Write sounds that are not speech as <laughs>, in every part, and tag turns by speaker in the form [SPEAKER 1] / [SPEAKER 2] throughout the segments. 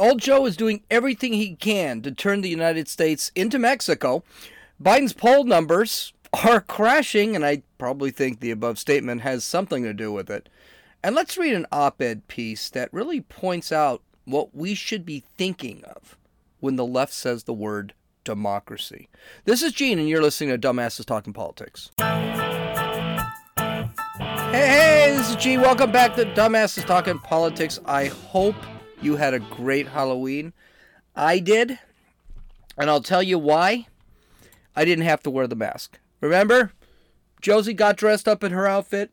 [SPEAKER 1] Old Joe is doing everything he can to turn the United States into Mexico. Biden's poll numbers are crashing, and I probably think the above statement has something to do with it. And let's read an op ed piece that really points out what we should be thinking of when the left says the word democracy. This is Gene, and you're listening to Dumbasses Talking Politics. Hey, hey, this is Gene. Welcome back to Dumbasses Talking Politics. I hope you had a great Halloween. I did, and I'll tell you why. I didn't have to wear the mask. Remember? Josie got dressed up in her outfit.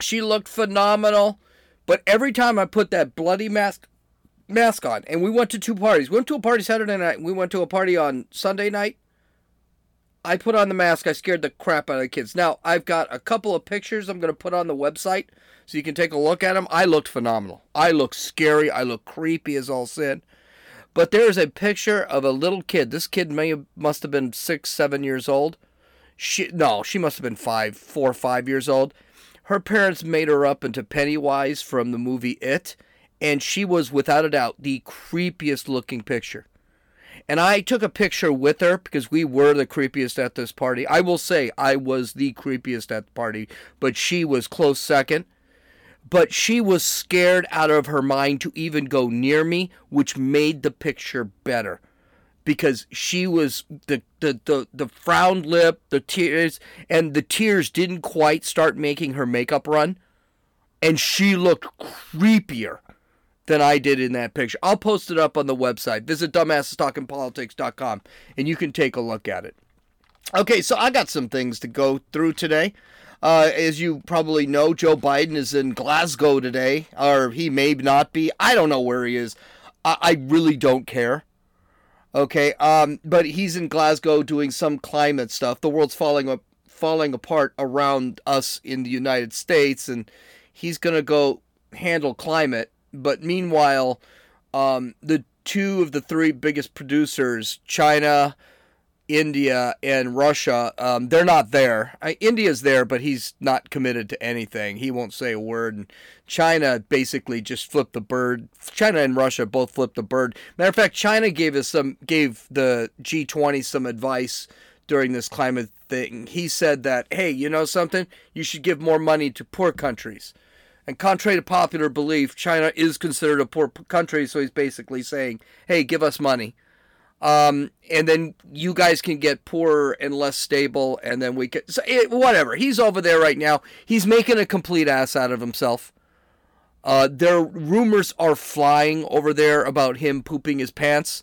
[SPEAKER 1] She looked phenomenal. But every time I put that bloody mask mask on, and we went to two parties. We went to a party Saturday night. We went to a party on Sunday night. I put on the mask. I scared the crap out of the kids. Now I've got a couple of pictures I'm going to put on the website so you can take a look at them. I looked phenomenal. I looked scary. I looked creepy as all sin. But there's a picture of a little kid. This kid may have, must have been six, seven years old. She no, she must have been five, four, five years old. Her parents made her up into Pennywise from the movie It, and she was without a doubt the creepiest looking picture. And I took a picture with her because we were the creepiest at this party. I will say I was the creepiest at the party, but she was close second. But she was scared out of her mind to even go near me, which made the picture better because she was the, the the the frowned lip, the tears, and the tears didn't quite start making her makeup run, and she looked creepier than I did in that picture. I'll post it up on the website. Visit dumbassestalkingpolitics.com and you can take a look at it. Okay, so I got some things to go through today. Uh, as you probably know, Joe Biden is in Glasgow today, or he may not be. I don't know where he is. I, I really don't care. Okay, um, but he's in Glasgow doing some climate stuff. The world's falling up, falling apart around us in the United States, and he's gonna go handle climate. But meanwhile, um, the two of the three biggest producers, China, India and Russia, um, they're not there. I, India's there, but he's not committed to anything. He won't say a word. And China basically just flipped the bird. China and Russia both flipped the bird. Matter of fact, China gave us some, gave the G20 some advice during this climate thing. He said that, hey, you know something? You should give more money to poor countries. And contrary to popular belief, China is considered a poor country, so he's basically saying, hey, give us money. Um, and then you guys can get poorer and less stable, and then we can so it, whatever. He's over there right now. He's making a complete ass out of himself. Uh, there rumors are flying over there about him pooping his pants.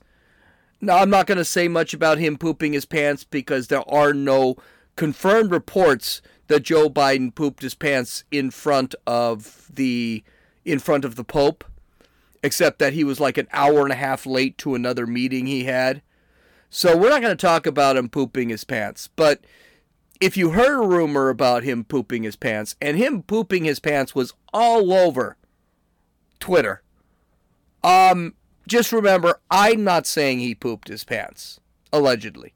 [SPEAKER 1] Now I'm not going to say much about him pooping his pants because there are no confirmed reports that Joe Biden pooped his pants in front of the in front of the Pope except that he was like an hour and a half late to another meeting he had. So we're not going to talk about him pooping his pants. But if you heard a rumor about him pooping his pants, and him pooping his pants was all over Twitter, um, just remember, I'm not saying he pooped his pants, allegedly.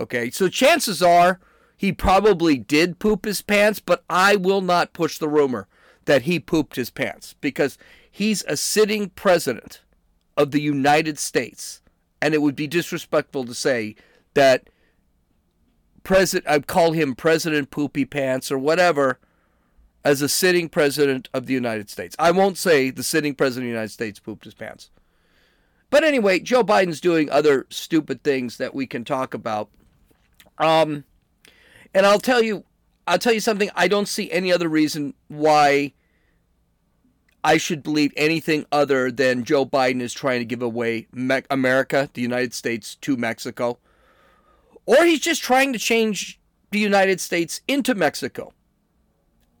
[SPEAKER 1] Okay, so chances are he probably did poop his pants, but I will not push the rumor that he pooped his pants because He's a sitting president of the United States, and it would be disrespectful to say that president I'd call him President Poopy Pants or whatever as a sitting president of the United States. I won't say the sitting president of the United States pooped his pants. But anyway, Joe Biden's doing other stupid things that we can talk about. Um, and I'll tell you, I'll tell you something. I don't see any other reason why I should believe anything other than Joe Biden is trying to give away Me- America, the United States, to Mexico. Or he's just trying to change the United States into Mexico.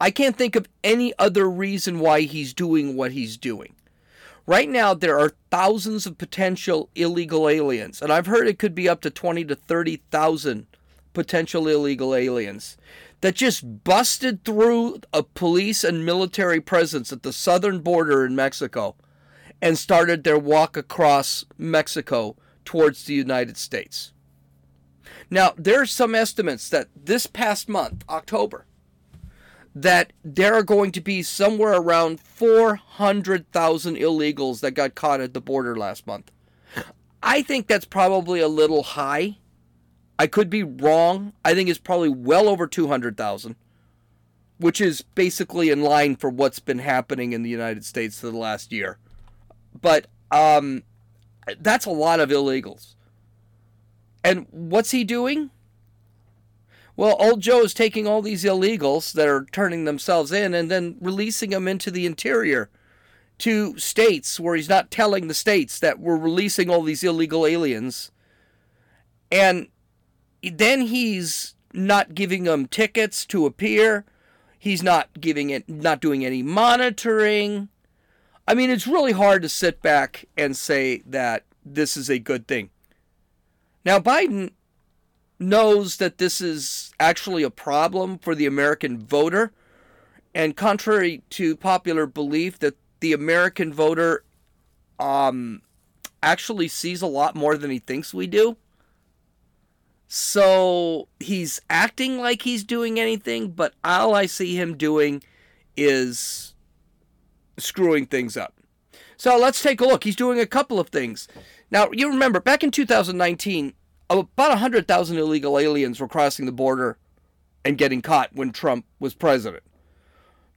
[SPEAKER 1] I can't think of any other reason why he's doing what he's doing. Right now, there are thousands of potential illegal aliens, and I've heard it could be up to 20 to 30,000 potential illegal aliens that just busted through a police and military presence at the southern border in Mexico and started their walk across Mexico towards the United States. Now, there are some estimates that this past month, October, that there are going to be somewhere around 400,000 illegals that got caught at the border last month. I think that's probably a little high. I could be wrong. I think it's probably well over 200,000, which is basically in line for what's been happening in the United States for the last year. But um, that's a lot of illegals. And what's he doing? Well, old Joe is taking all these illegals that are turning themselves in and then releasing them into the interior to states where he's not telling the states that we're releasing all these illegal aliens. And then he's not giving them tickets to appear. He's not giving it not doing any monitoring. I mean, it's really hard to sit back and say that this is a good thing. Now, Biden knows that this is actually a problem for the American voter. And contrary to popular belief, that the American voter um, actually sees a lot more than he thinks we do. So he's acting like he's doing anything, but all I see him doing is screwing things up. So let's take a look. He's doing a couple of things. Now, you remember back in 2019, about 100,000 illegal aliens were crossing the border and getting caught when Trump was president.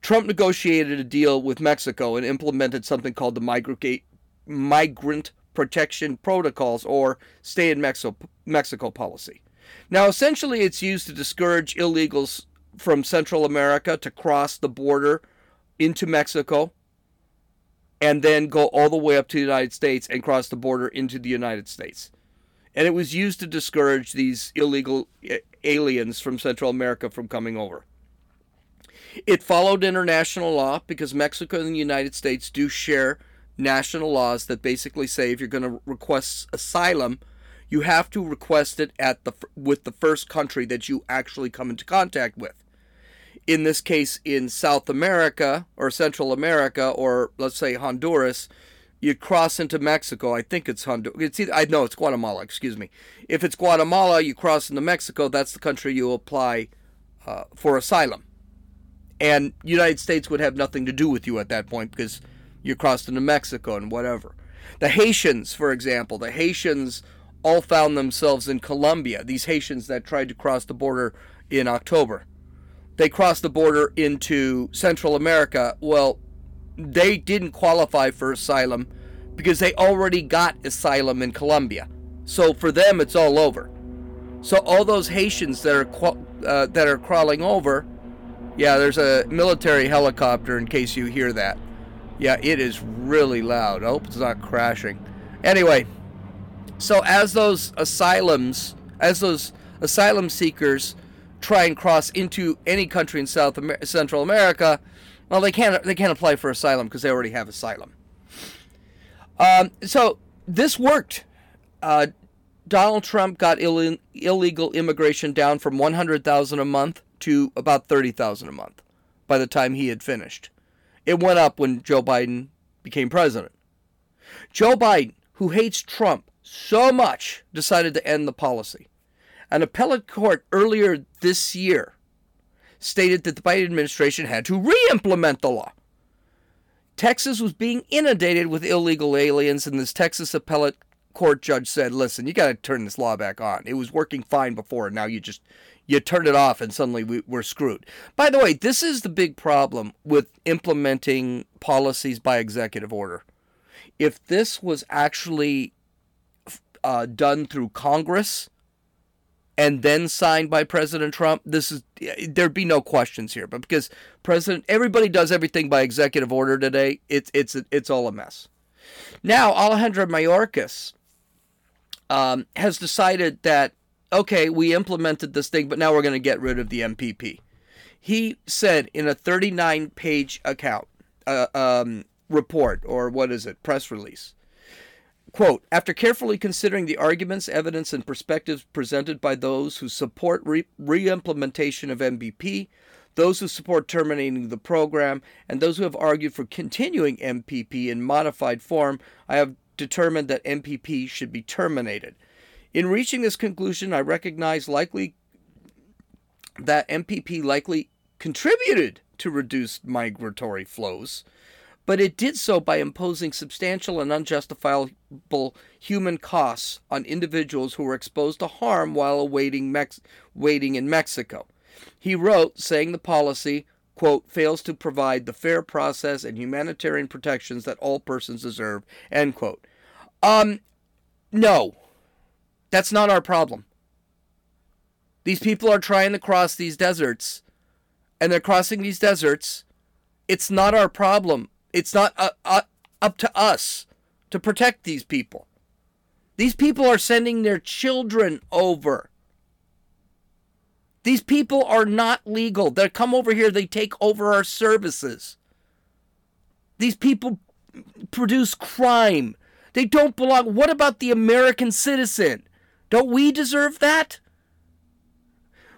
[SPEAKER 1] Trump negotiated a deal with Mexico and implemented something called the Migrant Protection Protocols or Stay in Mexico, Mexico policy. Now, essentially, it's used to discourage illegals from Central America to cross the border into Mexico and then go all the way up to the United States and cross the border into the United States and it was used to discourage these illegal eh, aliens from Central America from coming over. It followed international law because Mexico and the United States do share national laws that basically say if you're going to request asylum, you have to request it at the with the first country that you actually come into contact with. In this case, in South America or Central America, or let's say Honduras, you cross into Mexico. I think it's Honduras. It's either, I know it's Guatemala. Excuse me. If it's Guatemala, you cross into Mexico. That's the country you apply uh, for asylum. And United States would have nothing to do with you at that point because you crossed into Mexico and whatever. The Haitians, for example, the Haitians all found themselves in Colombia. These Haitians that tried to cross the border in October. They crossed the border into Central America. Well, they didn't qualify for asylum because they already got asylum in Colombia. So for them, it's all over. So all those Haitians that are uh, that are crawling over, yeah, there's a military helicopter. In case you hear that, yeah, it is really loud. I hope it's not crashing. Anyway, so as those asylums, as those asylum seekers try and cross into any country in South Central America, well, they can't they can't apply for asylum because they already have asylum. Um, so this worked. Uh, Donald Trump got Ill- illegal immigration down from 100,000 a month to about 30,000 a month by the time he had finished. It went up when Joe Biden became president. Joe Biden, who hates Trump so much, decided to end the policy. An appellate court earlier this year stated that the Biden administration had to re implement the law. Texas was being inundated with illegal aliens, and this Texas appellate court judge said, "Listen, you got to turn this law back on. It was working fine before, and now you just you turn it off, and suddenly we, we're screwed." By the way, this is the big problem with implementing policies by executive order. If this was actually uh, done through Congress, and then signed by President Trump, this is there'd be no questions here. But because President, everybody does everything by executive order today, it's it's it's all a mess. Now Alejandro Mayorkas um, has decided that okay, we implemented this thing, but now we're going to get rid of the MPP. He said in a 39-page account uh, um, report or what is it, press release Quote, after carefully considering the arguments, evidence, and perspectives presented by those who support re implementation of MPP, those who support terminating the program, and those who have argued for continuing MPP in modified form, I have determined that MPP should be terminated. In reaching this conclusion, I recognize likely that MPP likely contributed to reduced migratory flows, but it did so by imposing substantial and unjustifiable human costs on individuals who were exposed to harm while awaiting Mex- waiting in Mexico. He wrote, saying the policy, quote, fails to provide the fair process and humanitarian protections that all persons deserve, end quote. Um, no, that's not our problem. These people are trying to cross these deserts, and they're crossing these deserts. It's not our problem. It's not uh, uh, up to us to protect these people. These people are sending their children over. These people are not legal. They come over here, they take over our services. These people produce crime. They don't belong. What about the American citizen? Don't we deserve that?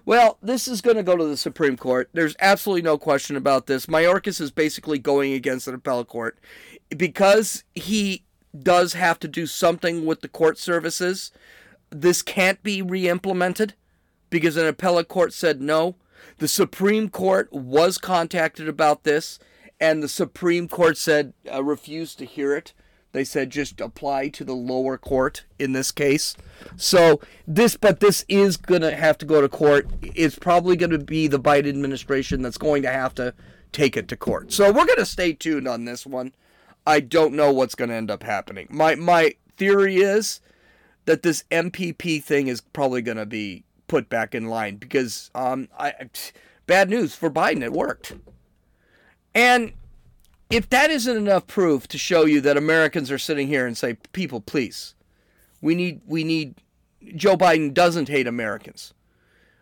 [SPEAKER 1] Well, this is going to go to the Supreme Court. There's absolutely no question about this. Mayorkas is basically going against an appellate court because he does have to do something with the court services. This can't be re implemented because an appellate court said no. The Supreme Court was contacted about this, and the Supreme Court said uh, refused to hear it. They said just apply to the lower court in this case. So this, but this is gonna have to go to court. It's probably gonna be the Biden administration that's going to have to take it to court. So we're gonna stay tuned on this one. I don't know what's gonna end up happening. My my theory is that this MPP thing is probably gonna be put back in line because um I bad news for Biden it worked. And if that isn't enough proof to show you that Americans are sitting here and say, people, please, we need we need Joe Biden doesn't hate Americans.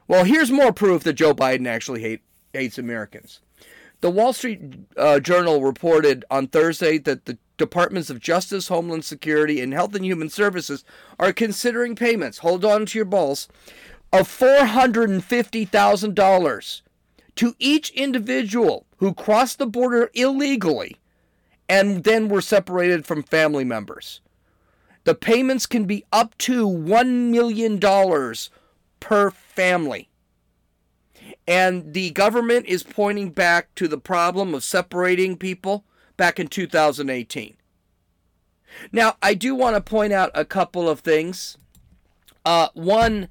[SPEAKER 1] Well, here's more proof that Joe Biden actually hate, hates Americans. The Wall Street uh, Journal reported on Thursday that the Departments of Justice, Homeland Security, and Health and Human Services are considering payments. Hold on to your balls of $450,000 to each individual who crossed the border illegally and then were separated from family members. The payments can be up to $1 million per family. And the government is pointing back to the problem of separating people back in 2018. Now, I do want to point out a couple of things. Uh, one,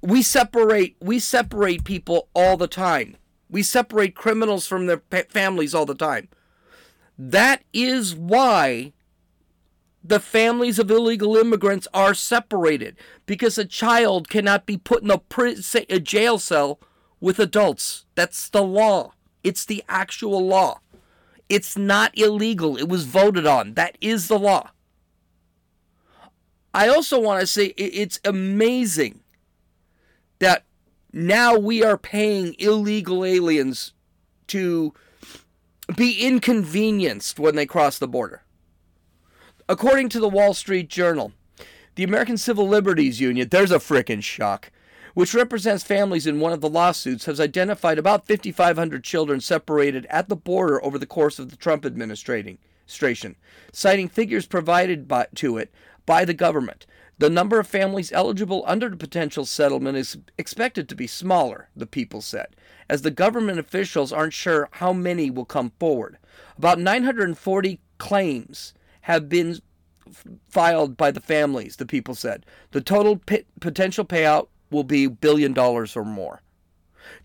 [SPEAKER 1] we separate we separate people all the time. We separate criminals from their families all the time. That is why the families of illegal immigrants are separated because a child cannot be put in a, a jail cell with adults. That's the law. It's the actual law. It's not illegal. It was voted on. That is the law. I also want to say it's amazing that now we are paying illegal aliens to be inconvenienced when they cross the border. According to the Wall Street Journal, the American Civil Liberties Union, there's a frickin' shock, which represents families in one of the lawsuits, has identified about 5,500 children separated at the border over the course of the Trump administration, citing figures provided by, to it by the government. The number of families eligible under the potential settlement is expected to be smaller, the people said, as the government officials aren't sure how many will come forward. About 940 claims have been filed by the families, the people said. The total p- potential payout will be billion dollars or more.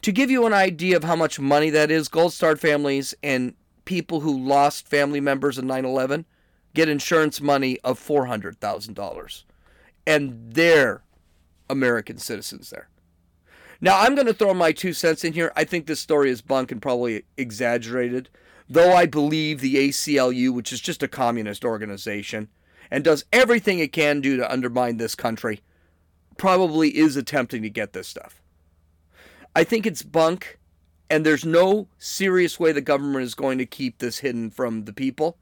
[SPEAKER 1] To give you an idea of how much money that is, Gold Star families and people who lost family members in 9 11 get insurance money of $400,000 and they're American citizens there. Now, I'm going to throw my two cents in here. I think this story is bunk and probably exaggerated, though I believe the ACLU, which is just a communist organization and does everything it can do to undermine this country, probably is attempting to get this stuff. I think it's bunk, and there's no serious way the government is going to keep this hidden from the people,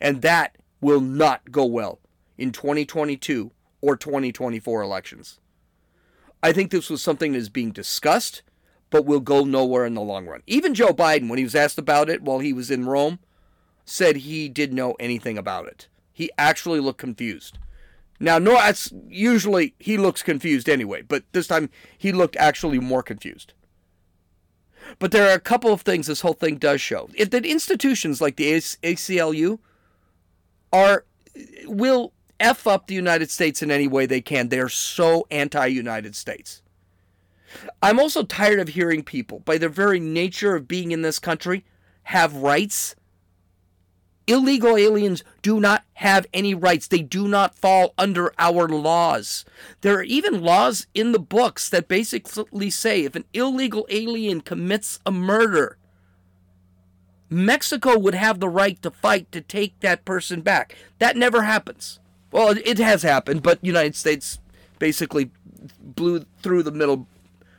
[SPEAKER 1] and that will not go well in 2022 or 2024 elections. I think this was something that is being discussed, but will go nowhere in the long run. Even Joe Biden, when he was asked about it while he was in Rome, said he didn't know anything about it. He actually looked confused. Now, no, that's usually he looks confused anyway, but this time he looked actually more confused. But there are a couple of things this whole thing does show. If that institutions like the ACLU are will f up the United States in any way they can. They are so anti-United States. I'm also tired of hearing people, by their very nature of being in this country, have rights. Illegal aliens do not have any rights. They do not fall under our laws. There are even laws in the books that basically say if an illegal alien commits a murder, Mexico would have the right to fight to take that person back. That never happens. Well, it has happened, but United States basically blew through the middle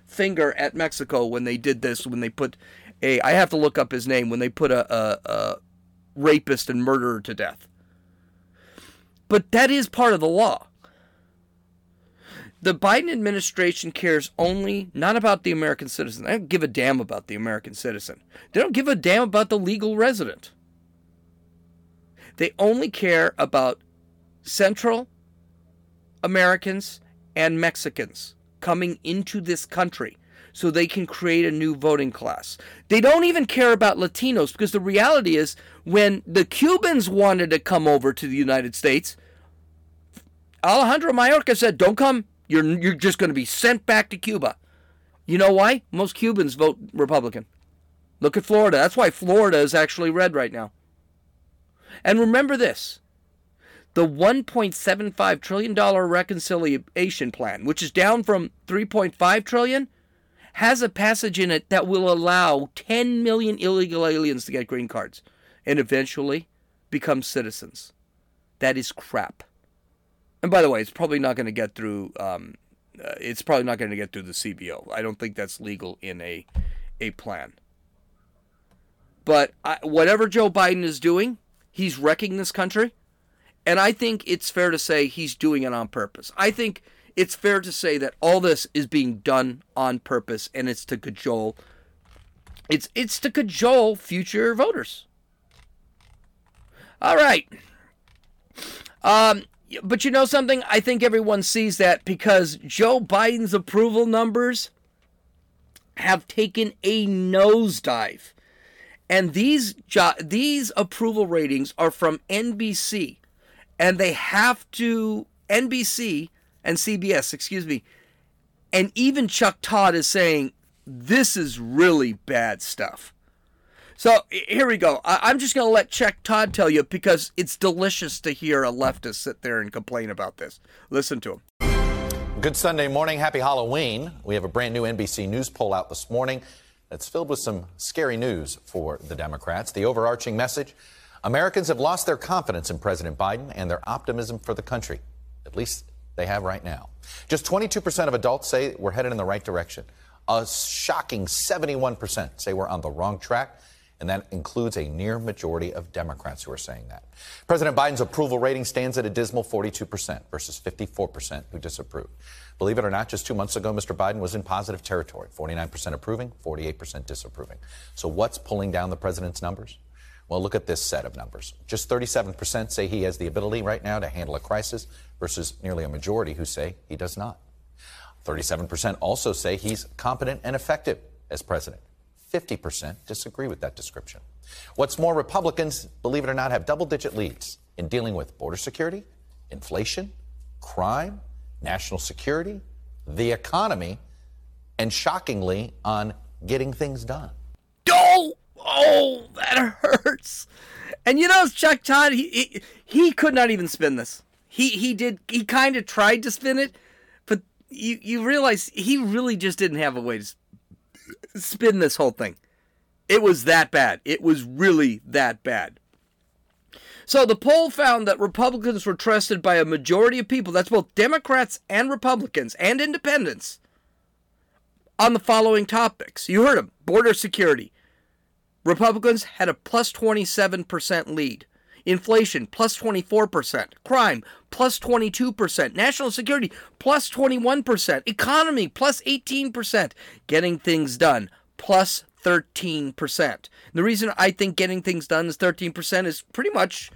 [SPEAKER 1] finger at Mexico when they did this. When they put a, I have to look up his name. When they put a, a, a rapist and murderer to death. But that is part of the law. The Biden administration cares only not about the American citizen. They don't give a damn about the American citizen. They don't give a damn about the legal resident. They only care about Central Americans and Mexicans coming into this country so they can create a new voting class. They don't even care about Latinos because the reality is when the Cubans wanted to come over to the United States, Alejandro Mayorkas said, "Don't come. You're you're just going to be sent back to Cuba. You know why? Most Cubans vote Republican. Look at Florida. That's why Florida is actually red right now. And remember this. The $1.75 trillion reconciliation plan, which is down from 3.5 trillion, has a passage in it that will allow 10 million illegal aliens to get green cards and eventually become citizens. That is crap. And by the way, it's probably not going to get through. Um, uh, it's probably not going to get through the CBO. I don't think that's legal in a a plan. But I, whatever Joe Biden is doing, he's wrecking this country, and I think it's fair to say he's doing it on purpose. I think it's fair to say that all this is being done on purpose, and it's to cajole. It's it's to cajole future voters. All right. Um, but you know something? I think everyone sees that because Joe Biden's approval numbers have taken a nosedive. And these jo- these approval ratings are from NBC and they have to NBC and CBS, excuse me. And even Chuck Todd is saying this is really bad stuff. So here we go. I- am just going to let Chuck Todd tell you because it's delicious to hear a leftist sit there and complain about this. Listen to him.
[SPEAKER 2] Good Sunday morning. Happy Halloween. We have a brand new NBC News poll out this morning that's filled with some scary news for the Democrats. The overarching message Americans have lost their confidence in President Biden and their optimism for the country. At least they have right now. Just 22% of adults say we're headed in the right direction. A shocking 71% say we're on the wrong track and that includes a near majority of Democrats who are saying that. President Biden's approval rating stands at a dismal 42% versus 54% who disapprove. Believe it or not, just two months ago, Mr. Biden was in positive territory 49% approving, 48% disapproving. So, what's pulling down the president's numbers? Well, look at this set of numbers. Just 37% say he has the ability right now to handle a crisis versus nearly a majority who say he does not. 37% also say he's competent and effective as president. 50% disagree with that description. What's more, Republicans, believe it or not, have double digit leads in dealing with border security, inflation, crime, national security, the economy, and shockingly, on getting things done.
[SPEAKER 1] Oh, oh, that hurts. And you know, Chuck Todd, he, he, he could not even spin this. He he did he kind of tried to spin it, but you you realize he really just didn't have a way to spin this whole thing. It was that bad. It was really that bad. So the poll found that Republicans were trusted by a majority of people, that's both Democrats and Republicans and independents, on the following topics. You heard them border security. Republicans had a plus 27% lead. Inflation plus 24%. Crime plus 22%. National security plus 21%. Economy plus 18%. Getting things done plus 13%. The reason I think getting things done is 13% is pretty much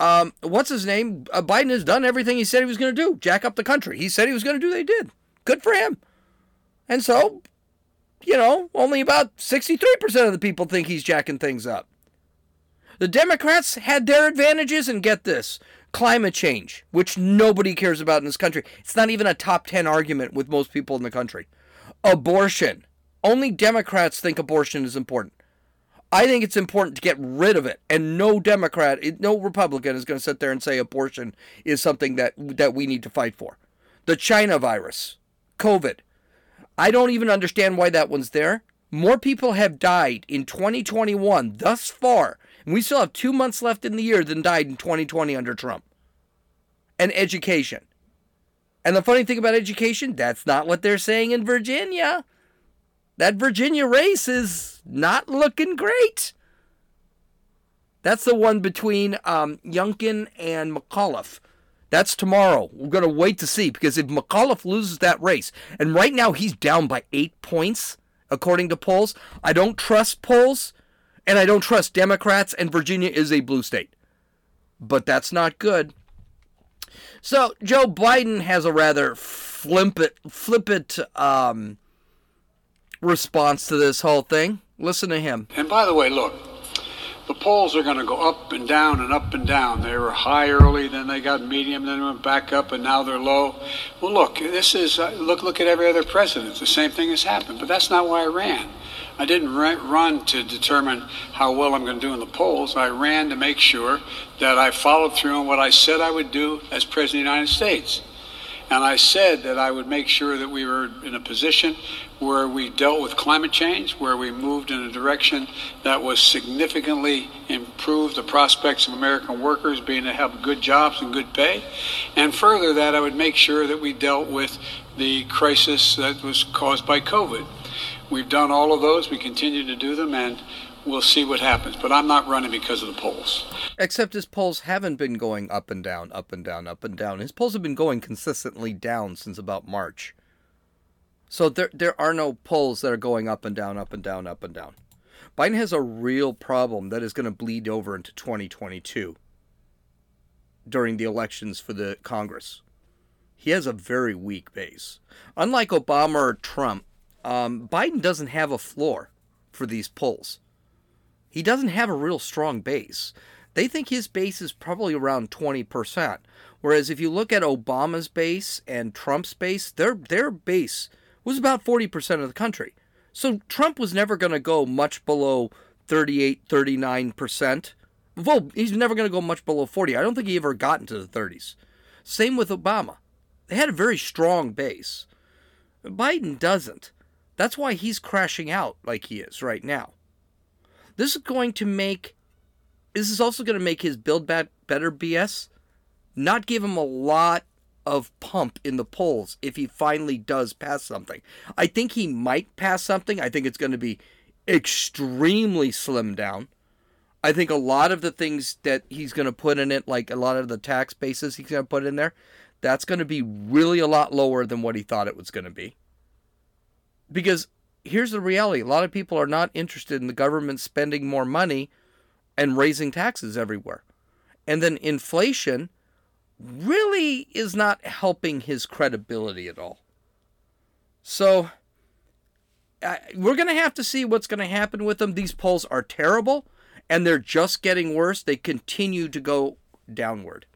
[SPEAKER 1] um, what's his name? Uh, Biden has done everything he said he was going to do. Jack up the country. He said he was going to do, they did. Good for him. And so you know, only about 63% of the people think he's jacking things up. The Democrats had their advantages, and get this climate change, which nobody cares about in this country. It's not even a top 10 argument with most people in the country. Abortion. Only Democrats think abortion is important. I think it's important to get rid of it, and no Democrat, no Republican is going to sit there and say abortion is something that that we need to fight for. The China virus, COVID. I don't even understand why that one's there. More people have died in 2021 thus far, and we still have two months left in the year than died in 2020 under Trump. And education. And the funny thing about education, that's not what they're saying in Virginia. That Virginia race is not looking great. That's the one between um, Youngkin and McAuliffe. That's tomorrow. We're going to wait to see because if McAuliffe loses that race, and right now he's down by eight points, according to polls, I don't trust polls, and I don't trust Democrats, and Virginia is a blue state. But that's not good. So Joe Biden has a rather flippant, flippant um, response to this whole thing. Listen to him.
[SPEAKER 3] And by the way, look, the polls are going to go up and down and up and down. They were high early, then they got medium, then they went back up, and now they're low. Well, look, this is uh, look look at every other president. The same thing has happened, but that's not why I ran. I didn't run to determine how well I'm going to do in the polls. I ran to make sure that I followed through on what I said I would do as President of the United States. And I said that I would make sure that we were in a position where we dealt with climate change, where we moved in a direction that was significantly improved the prospects of American workers being to have good jobs and good pay. And further, that I would make sure that we dealt with the crisis that was caused by COVID. We've done all of those. We continue to do them, and we'll see what happens. But I'm not running because of the polls.
[SPEAKER 1] Except his polls haven't been going up and down, up and down, up and down. His polls have been going consistently down since about March. So there there are no polls that are going up and down, up and down, up and down. Biden has a real problem that is going to bleed over into 2022 during the elections for the Congress. He has a very weak base. Unlike Obama or Trump, um, Biden doesn't have a floor for these polls. He doesn't have a real strong base. They think his base is probably around 20%. Whereas if you look at Obama's base and Trump's base, their their base was about 40% of the country. So Trump was never going to go much below 38, 39%. Well, he's never going to go much below 40. I don't think he ever got into the 30s. Same with Obama. They had a very strong base. Biden doesn't. That's why he's crashing out like he is right now. This is going to make this is also going to make his build back better BS not give him a lot of pump in the polls if he finally does pass something. I think he might pass something. I think it's going to be extremely slim down. I think a lot of the things that he's going to put in it, like a lot of the tax bases he's going to put in there, that's going to be really a lot lower than what he thought it was going to be. Because here's the reality a lot of people are not interested in the government spending more money and raising taxes everywhere. And then inflation really is not helping his credibility at all. So we're going to have to see what's going to happen with them. These polls are terrible and they're just getting worse. They continue to go downward.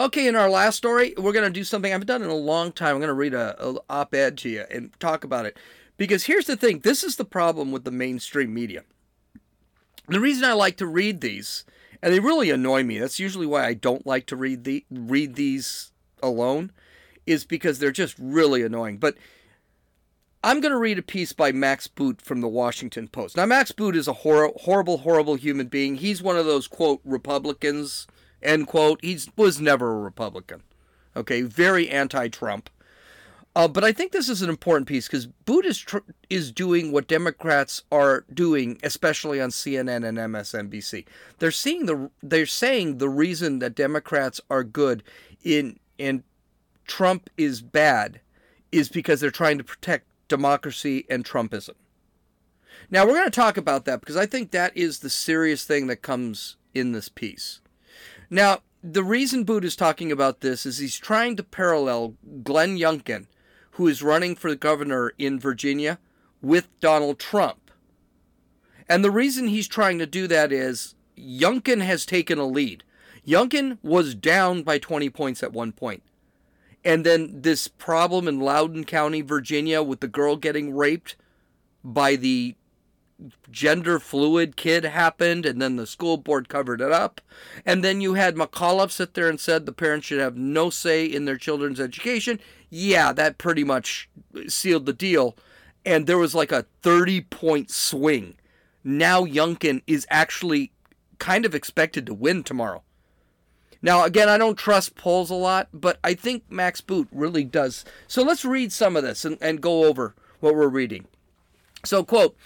[SPEAKER 1] Okay, in our last story, we're going to do something I haven't done in a long time. I'm going to read a, a op ed to you and talk about it. Because here's the thing this is the problem with the mainstream media. The reason I like to read these and they really annoy me. That's usually why I don't like to read the read these alone, is because they're just really annoying. But I'm going to read a piece by Max Boot from the Washington Post. Now, Max Boot is a hor- horrible, horrible human being. He's one of those quote Republicans end quote. He was never a Republican. Okay, very anti-Trump. Uh, but I think this is an important piece because Boot is tr- is doing what Democrats are doing, especially on CNN and MSNBC. They're seeing the they're saying the reason that Democrats are good in and Trump is bad is because they're trying to protect democracy and Trumpism. Now we're going to talk about that because I think that is the serious thing that comes in this piece. Now the reason Boot is talking about this is he's trying to parallel Glenn Youngkin who is running for governor in Virginia with Donald Trump. And the reason he's trying to do that is Youngkin has taken a lead. Youngkin was down by 20 points at one point. And then this problem in Loudoun County, Virginia, with the girl getting raped by the gender fluid kid happened, and then the school board covered it up. And then you had McAuliffe sit there and said the parents should have no say in their children's education. Yeah, that pretty much sealed the deal. And there was like a 30 point swing. Now Youngkin is actually kind of expected to win tomorrow. Now, again, I don't trust polls a lot, but I think Max Boot really does. So let's read some of this and, and go over what we're reading. So, quote,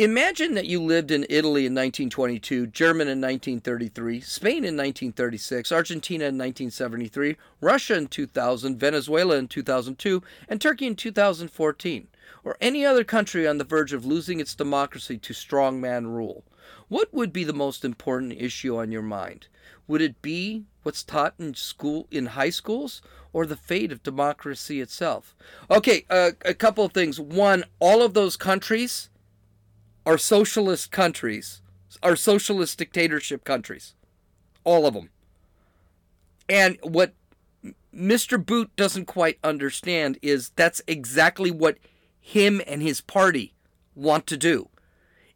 [SPEAKER 1] Imagine that you lived in Italy in 1922, German in 1933, Spain in 1936, Argentina in 1973, Russia in 2000, Venezuela in 2002, and Turkey in 2014, or any other country on the verge of losing its democracy to strongman rule. What would be the most important issue on your mind? Would it be what's taught in school in high schools or the fate of democracy itself? Okay, uh, a couple of things. One, all of those countries are socialist countries, are socialist dictatorship countries. All of them. And what Mr. Boot doesn't quite understand is that's exactly what him and his party want to do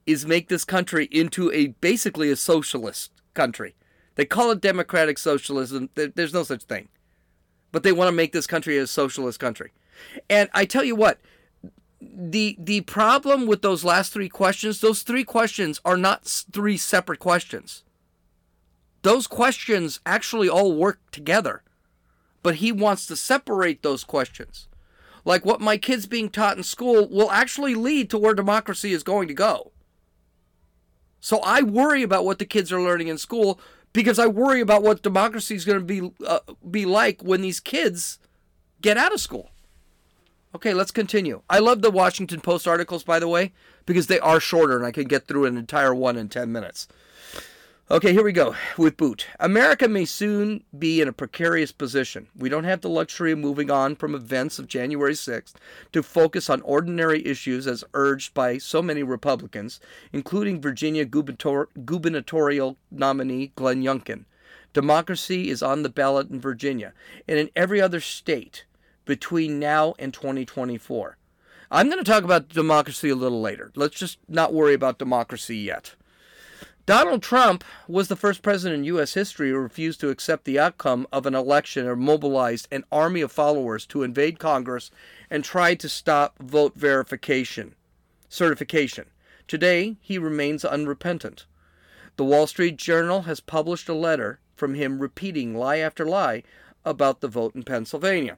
[SPEAKER 1] is make this country into a basically a socialist country. They call it democratic socialism. There's no such thing. But they want to make this country a socialist country. And I tell you what, the the problem with those last three questions, those three questions are not three separate questions. Those questions actually all work together. But he wants to separate those questions. Like what my kids being taught in school will actually lead to where democracy is going to go. So I worry about what the kids are learning in school because I worry about what democracy is going to be uh, be like when these kids get out of school. Okay, let's continue. I love the Washington Post articles, by the way, because they are shorter and I can get through an entire one in 10 minutes. Okay, here we go with Boot. America may soon be in a precarious position. We don't have the luxury of moving on from events of January 6th to focus on ordinary issues as urged by so many Republicans, including Virginia gubernatorial nominee Glenn Youngkin. Democracy is on the ballot in Virginia and in every other state between now and 2024. I'm going to talk about democracy a little later. Let's just not worry about democracy yet. Donald Trump was the first president in U.S. history who refused to accept the outcome of an election or mobilized an army of followers to invade Congress and tried to stop vote verification, certification. Today, he remains unrepentant. The Wall Street Journal has published a letter from him repeating lie after lie about the vote in Pennsylvania.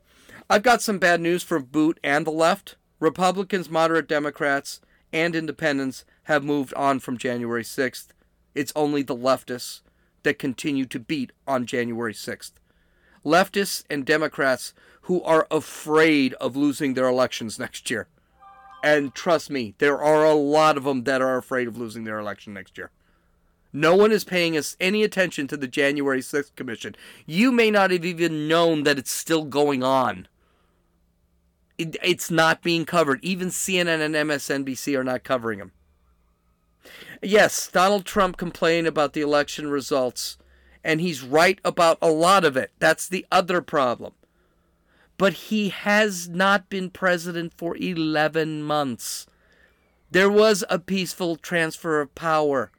[SPEAKER 1] I've got some bad news for Boot and the left. Republicans, moderate Democrats, and independents have moved on from January 6th. It's only the leftists that continue to beat on January 6th. Leftists and Democrats who are afraid of losing their elections <laughs> next year. And trust me, there are a lot of them that are afraid of losing their election next year. No one is paying us any attention to the January 6th Commission. You may not have even known that it's still going on it, it's not being covered. Even CNN and MSNBC are not covering him. Yes, Donald Trump complained about the election results, and he's right about a lot of it. That's the other problem. But he has not been president for 11 months. There was a peaceful transfer of power.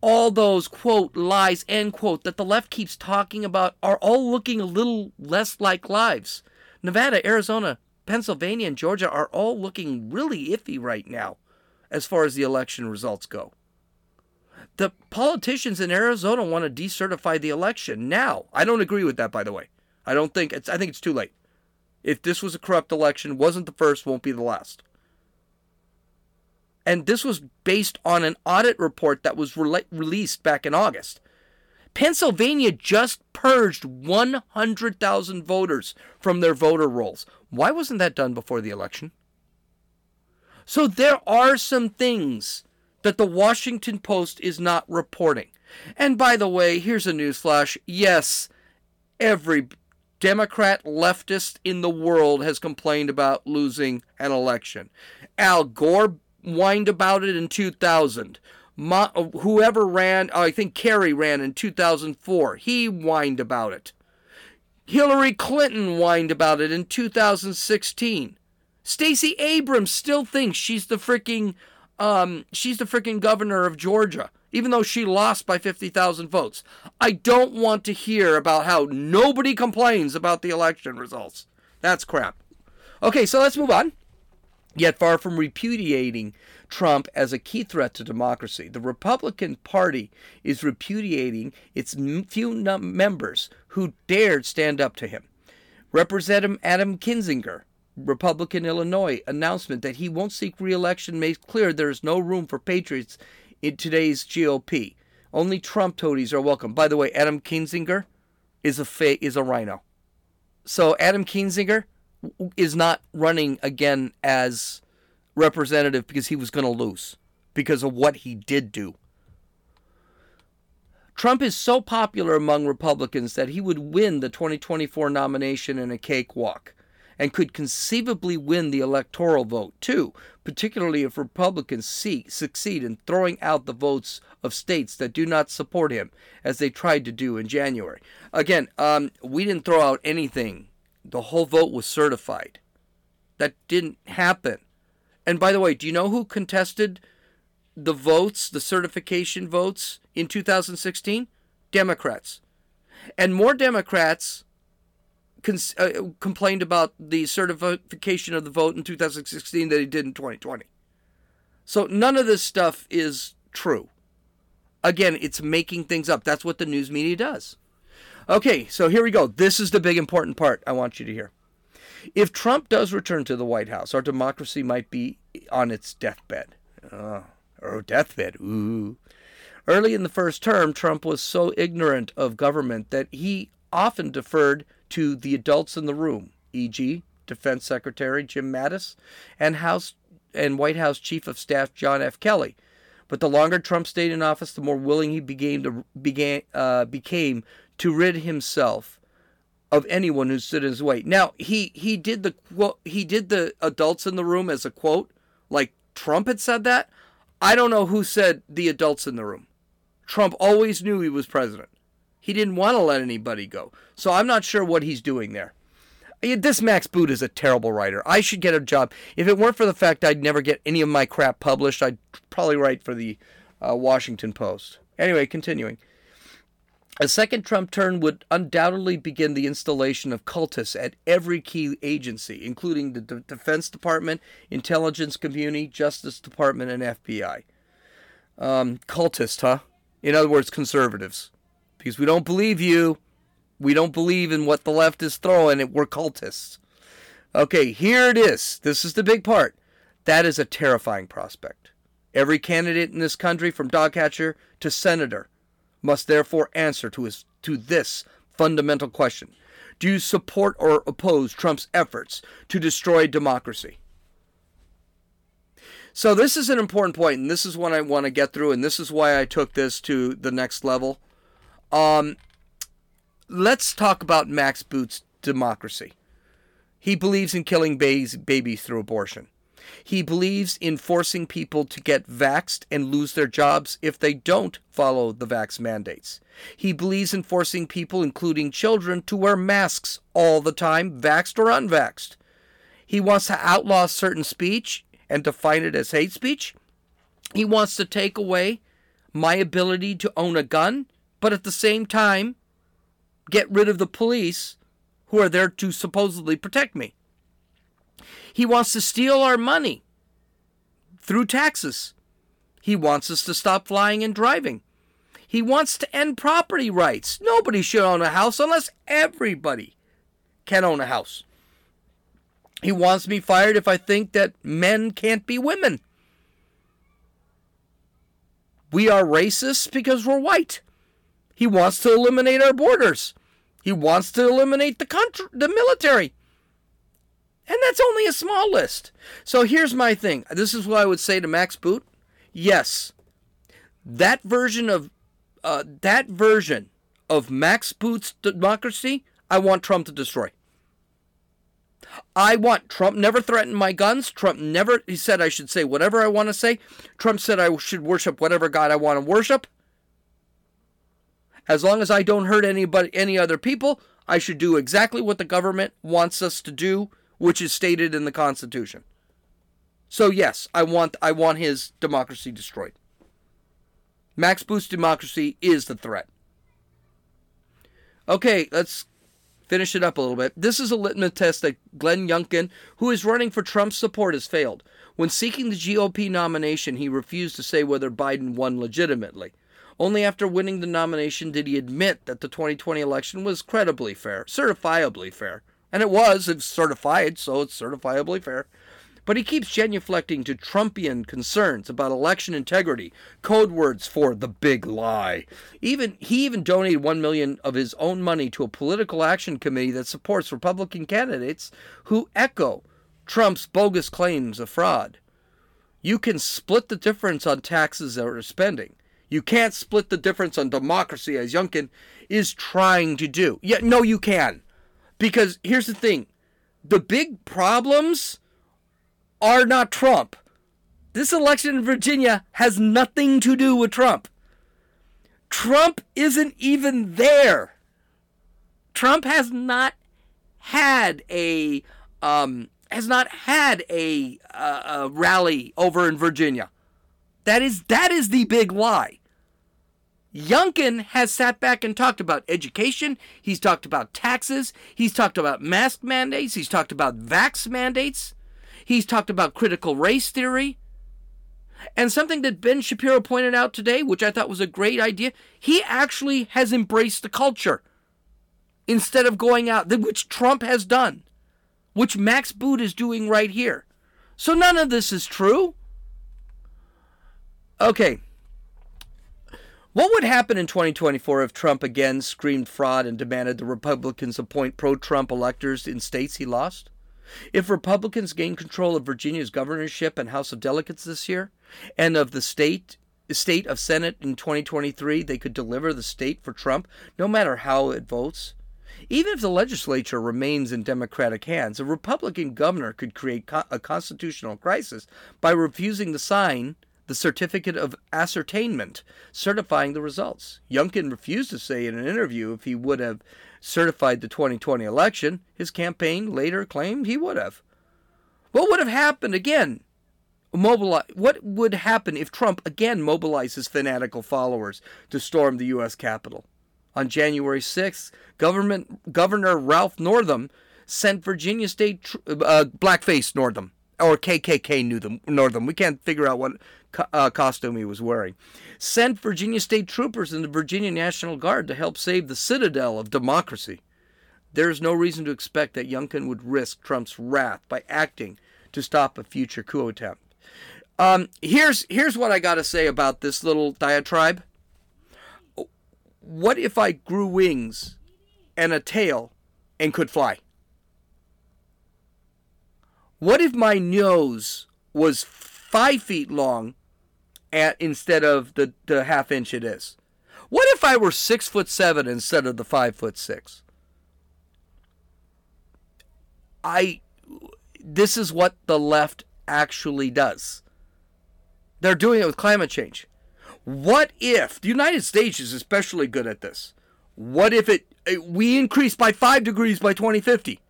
[SPEAKER 1] All those, quote, lies, end quote, that the left keeps talking about are all looking a little less like lives. Nevada, Arizona, Pennsylvania and Georgia are all looking really iffy right now as far as the election results go. The politicians in Arizona want to decertify the election now. I don't agree with that, by the way. I don't think it's. I think it's too late. If this was a corrupt election, wasn't the first, won't be the last. And this was based on an audit report that was re- released back in August. Pennsylvania just purged 100,000 voters from their voter rolls. Why wasn't that done before the election? So there are some things that the Washington Post is not reporting. And by the way, here's a newsflash. Yes, every Democrat leftist in the world has complained about losing an election. Al Gore whined about it in 2000. Mo- whoever ran, I think Kerry ran in 2004. He whined about it. Hillary Clinton whined about it in 2016. Stacey Abrams still thinks she's the freaking um, she's the freaking governor of Georgia, even though she lost by 50,000 votes. I don't want to hear about how nobody complains about the election results. That's crap. Okay, so let's move on. Yet, far from repudiating Trump as a key threat to democracy, the Republican Party is repudiating its few members who dared stand up to him. Representative Adam Kinzinger, Republican Illinois, announcement that he won't seek re-election makes clear there is no room for patriots in today's GOP. Only Trump toadies are welcome. By the way, Adam Kinzinger is a fa- is a RINO. So Adam Kinzinger is not running again as representative because he was going to lose because of what he did do. Trump is so popular among Republicans that he would win the 2024 nomination in a cakewalk and could conceivably win the electoral vote too, particularly if Republicans see, succeed in throwing out the votes of states that do not support him, as they tried to do in January. Again, um, we didn't throw out anything the whole vote was certified. That didn't happen. And by the way, do you know who contested the votes, the certification votes in 2016? Democrats. And more Democrats uh, complained about the certification of the vote in 2016 than they did in 2020. So none of this stuff is true. Again, it's making things up. That's what the news media does. Okay, so here we go. This is the big important part I want you to hear. If Trump does return to the White House, our democracy might be on its deathbed. Oh, or deathbed. Ooh. Early in the first term, Trump was so ignorant of government that he often deferred to the adults in the room, e.g., Defense Secretary Jim Mattis and House and White House Chief of Staff John F. Kelly. But the longer Trump stayed in office, the more willing he began to began uh, became to rid himself of anyone who stood in his way. Now he he did the quote he did the adults in the room as a quote, like Trump had said that. I don't know who said the adults in the room. Trump always knew he was president. He didn't want to let anybody go. So I'm not sure what he's doing there. This Max Boot is a terrible writer. I should get a job. If it weren't for the fact I'd never get any of my crap published, I'd probably write for the uh, Washington Post. Anyway, continuing. A second Trump turn would undoubtedly begin the installation of cultists at every key agency, including the D- Defense Department, Intelligence Community, Justice Department, and FBI. Um, cultists, huh? In other words, conservatives. Because we don't believe you. We don't believe in what the left is throwing. We're cultists. Okay, here it is. This is the big part. That is a terrifying prospect. Every candidate in this country, from dogcatcher to senator, must therefore answer to, his, to this fundamental question Do you support or oppose Trump's efforts to destroy democracy? So, this is an important point, and this is what I want to get through, and this is why I took this to the next level. Um, let's talk about Max Boot's democracy. He believes in killing babies, babies through abortion. He believes in forcing people to get vaxed and lose their jobs if they don't follow the vax mandates. He believes in forcing people, including children, to wear masks all the time, vaxed or unvaxed. He wants to outlaw certain speech and define it as hate speech. He wants to take away my ability to own a gun, but at the same time, get rid of the police who are there to supposedly protect me. He wants to steal our money through taxes. He wants us to stop flying and driving. He wants to end property rights. Nobody should own a house unless everybody can own a house. He wants me fired if I think that men can't be women. We are racist because we're white. He wants to eliminate our borders. He wants to eliminate the country, the military. And that's only a small list. So here's my thing. This is what I would say to Max Boot. Yes, that version of uh, that version of Max Boot's democracy, I want Trump to destroy. I want Trump never threatened my guns. Trump never he said I should say whatever I want to say. Trump said I should worship whatever God I want to worship. As long as I don't hurt anybody any other people, I should do exactly what the government wants us to do, which is stated in the Constitution. So yes, I want I want his democracy destroyed. Max Boot's democracy is the threat. Okay, let's finish it up a little bit. This is a litmus test that Glenn Youngkin, who is running for Trump's support, has failed. When seeking the GOP nomination, he refused to say whether Biden won legitimately. Only after winning the nomination did he admit that the 2020 election was credibly fair, certifiably fair. And it was, it's certified, so it's certifiably fair. But he keeps genuflecting to Trumpian concerns about election integrity, code words for the big lie. Even he even donated 1 million of his own money to a political action committee that supports Republican candidates who echo Trump's bogus claims of fraud. You can split the difference on taxes or spending. You can't split the difference on democracy as Youngkin is trying to do. Yeah, no, you can. Because here's the thing the big problems are not Trump. This election in Virginia has nothing to do with Trump. Trump isn't even there. Trump has not had a um, has not had a, uh, a rally over in Virginia. That is that is the big lie. Youngkin has sat back and talked about education. He's talked about taxes. He's talked about mask mandates. He's talked about vax mandates. He's talked about critical race theory. And something that Ben Shapiro pointed out today, which I thought was a great idea, he actually has embraced the culture instead of going out, which Trump has done, which Max Boot is doing right here. So none of this is true. Okay. What would happen in 2024 if Trump again screamed fraud and demanded the Republicans appoint pro Trump electors in states he lost? If Republicans gain control of Virginia's governorship and House of Delegates this year, and of the state state of Senate in 2023, they could deliver the state for Trump, no matter how it votes. Even if the legislature remains in Democratic hands, a Republican governor could create a constitutional crisis by refusing to sign the certificate of ascertainment certifying the results. Youngkin refused to say in an interview if he would have certified the 2020 election. His campaign later claimed he would have. What would have happened again? Mobilize, what would happen if Trump again mobilizes fanatical followers to storm the U.S. Capitol? On January 6th, government Governor Ralph Northam sent Virginia State uh, blackface Northam or KKK Northam. Northam. We can't figure out what uh, costume he was wearing. Sent Virginia State troopers and the Virginia National Guard to help save the citadel of democracy. There is no reason to expect that Youngkin would risk Trump's wrath by acting to stop a future coup attempt. Um, here's here's what I got to say about this little diatribe. What if I grew wings and a tail and could fly? What if my nose was five feet long at, instead of the, the half inch it is? What if I were six foot seven instead of the five foot six? I this is what the left actually does. They're doing it with climate change. What if the United States is especially good at this? What if it we increase by 5 degrees by 2050?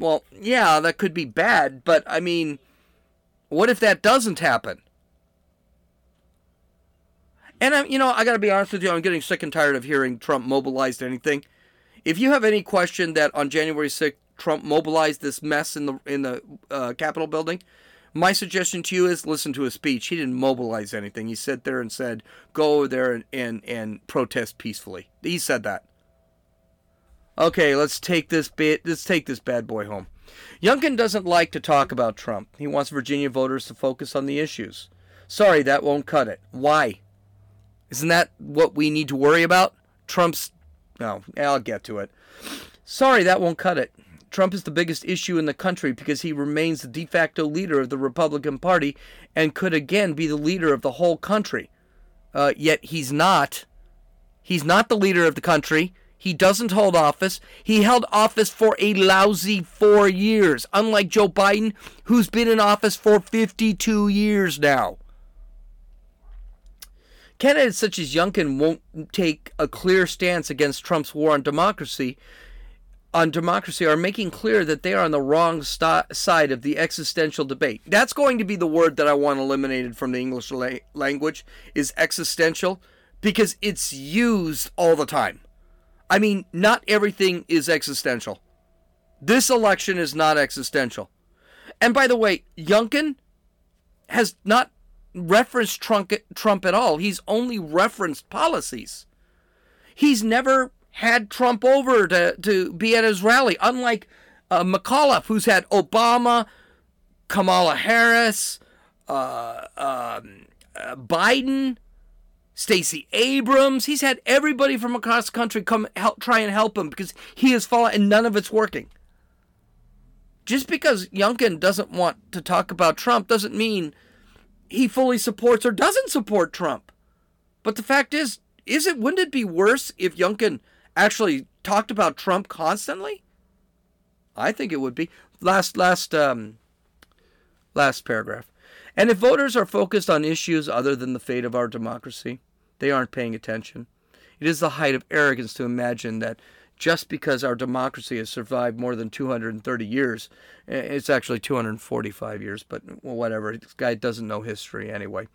[SPEAKER 1] Well, yeah, that could be bad, but I mean, what if that doesn't happen? And I'm, you know, I got to be honest with you, I'm getting sick and tired of hearing Trump mobilized anything. If you have any question that on January 6th Trump mobilized this mess in the in the uh, Capitol building, my suggestion to you is listen to his speech. He didn't mobilize anything. He sat there and said, "Go over there and and, and protest peacefully." He said that. Okay, let's take this bit. Let's take this bad boy home. Youngkin doesn't like to talk about Trump. He wants Virginia voters to focus on the issues. Sorry, that won't cut it. Why? Isn't that what we need to worry about? Trump's. No, I'll get to it. Sorry, that won't cut it. Trump is the biggest issue in the country because he remains the de facto leader of the Republican Party and could again be the leader of the whole country. Uh, yet he's not. He's not the leader of the country. He doesn't hold office. He held office for a lousy four years, unlike Joe Biden, who's been in office for 52 years now. Candidates such as Youngkin won't take a clear stance against Trump's war on democracy. On democracy, are making clear that they are on the wrong st- side of the existential debate. That's going to be the word that I want eliminated from the English la- language is existential, because it's used all the time. I mean, not everything is existential. This election is not existential. And by the way, Youngkin has not referenced Trump, Trump at all. He's only referenced policies. He's never had Trump over to, to be at his rally, unlike uh, McAuliffe, who's had Obama, Kamala Harris, uh, um, uh, Biden, Stacey Abrams. He's had everybody from across the country come help, try and help him because he has fallen and none of it's working. Just because Youngkin doesn't want to talk about Trump doesn't mean he fully supports or doesn't support Trump. But the fact is, is it wouldn't it be worse if Youngkin actually talked about Trump constantly? I think it would be. Last last um last paragraph. And if voters are focused on issues other than the fate of our democracy, they aren't paying attention. It is the height of arrogance to imagine that just because our democracy has survived more than 230 years, eh, it's actually 245 years, but whatever. This guy doesn't know history anyway.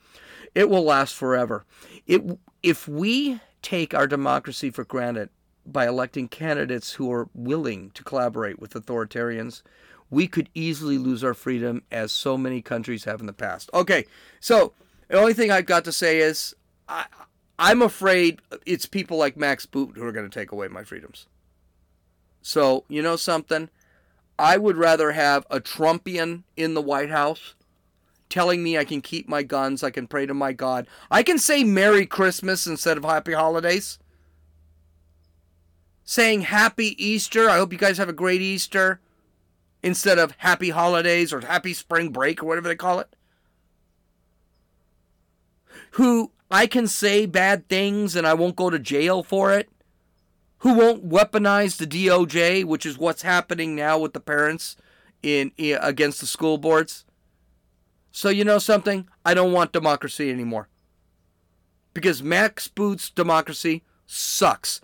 [SPEAKER 1] It will last forever. It, if we take our democracy for granted by electing candidates who are willing to collaborate with authoritarians, we could easily lose our freedom as so many countries have in the past. Okay, so the only thing I've got to say is I, I'm afraid it's people like Max Boot who are going to take away my freedoms. So, you know something? I would rather have a Trumpian in the White House telling me I can keep my guns, I can pray to my God. I can say Merry Christmas instead of Happy Holidays. Saying Happy Easter, I hope you guys have a great Easter, instead of Happy Holidays or Happy Spring Break or whatever they call it. Who I can say bad things and I won't go to jail for it who won't weaponize the DOJ, which is what's happening now with the parents in, in, against the school boards. So you know something? I don't want democracy anymore. Because Max Boot's democracy sucks.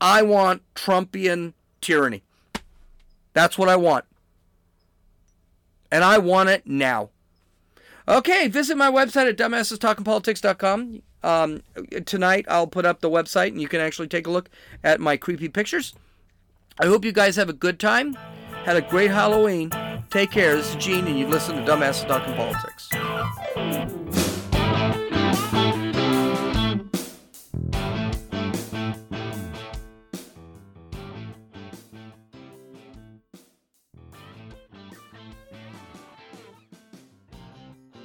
[SPEAKER 1] I want Trumpian tyranny. That's what I want. And I want it now. Okay, visit my website at dumbassestalkingpolitics.com. Um, tonight I'll put up the website and you can actually take a look at my creepy pictures. I hope you guys have a good time. Had a great Halloween. Take care. This is Gene, and you listen to Dumbasses Talking Politics.